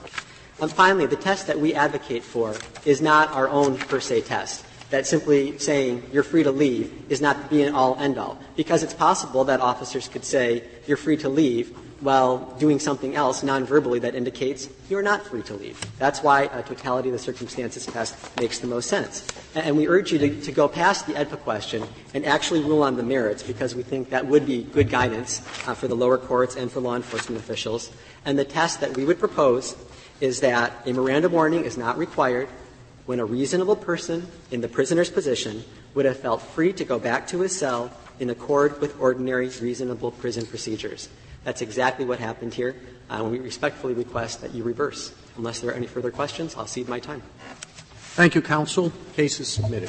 And finally, the test that we advocate for is not our own per se test. That simply saying you're free to leave is not the be and all end all. Because it's possible that officers could say you're free to leave while doing something else non-verbally that indicates you're not free to leave. That's why a totality of the circumstances test makes the most sense. And we urge you to, to go past the AEDPA question and actually rule on the merits because we think that would be good guidance uh, for the lower courts and for law enforcement officials. And the test that we would propose is that a Miranda warning is not required when a reasonable person in the prisoner's position would have felt free to go back to his cell in accord with ordinary reasonable prison procedures. That's exactly what happened here, uh, we respectfully request that you reverse. Unless there are any further questions, I'll cede my time. Thank you, counsel. Case is submitted.